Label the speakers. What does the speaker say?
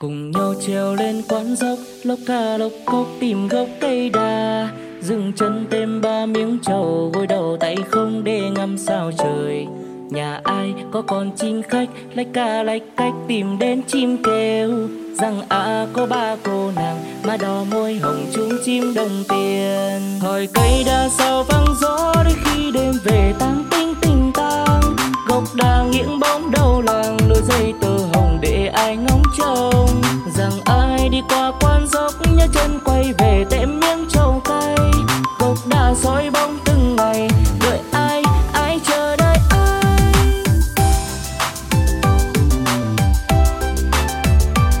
Speaker 1: cùng nhau trèo lên quán dốc, lốc ca lốc cốc tìm gốc cây đa. Dừng chân thêm ba miếng trầu, gối đầu tay không để ngắm sao trời. Nhà ai có con chim khách, lách ca lách cách tìm đến chim kêu. Rằng à có ba cô nàng mà đỏ môi hồng chúng chim đồng tiền. Hỏi cây đa sao vắng gió đến khi đêm về tang tinh tình tang. Gốc đa nghiễng bóng đầu làng, đôi dây tơ hồng để ai ngắm trông rằng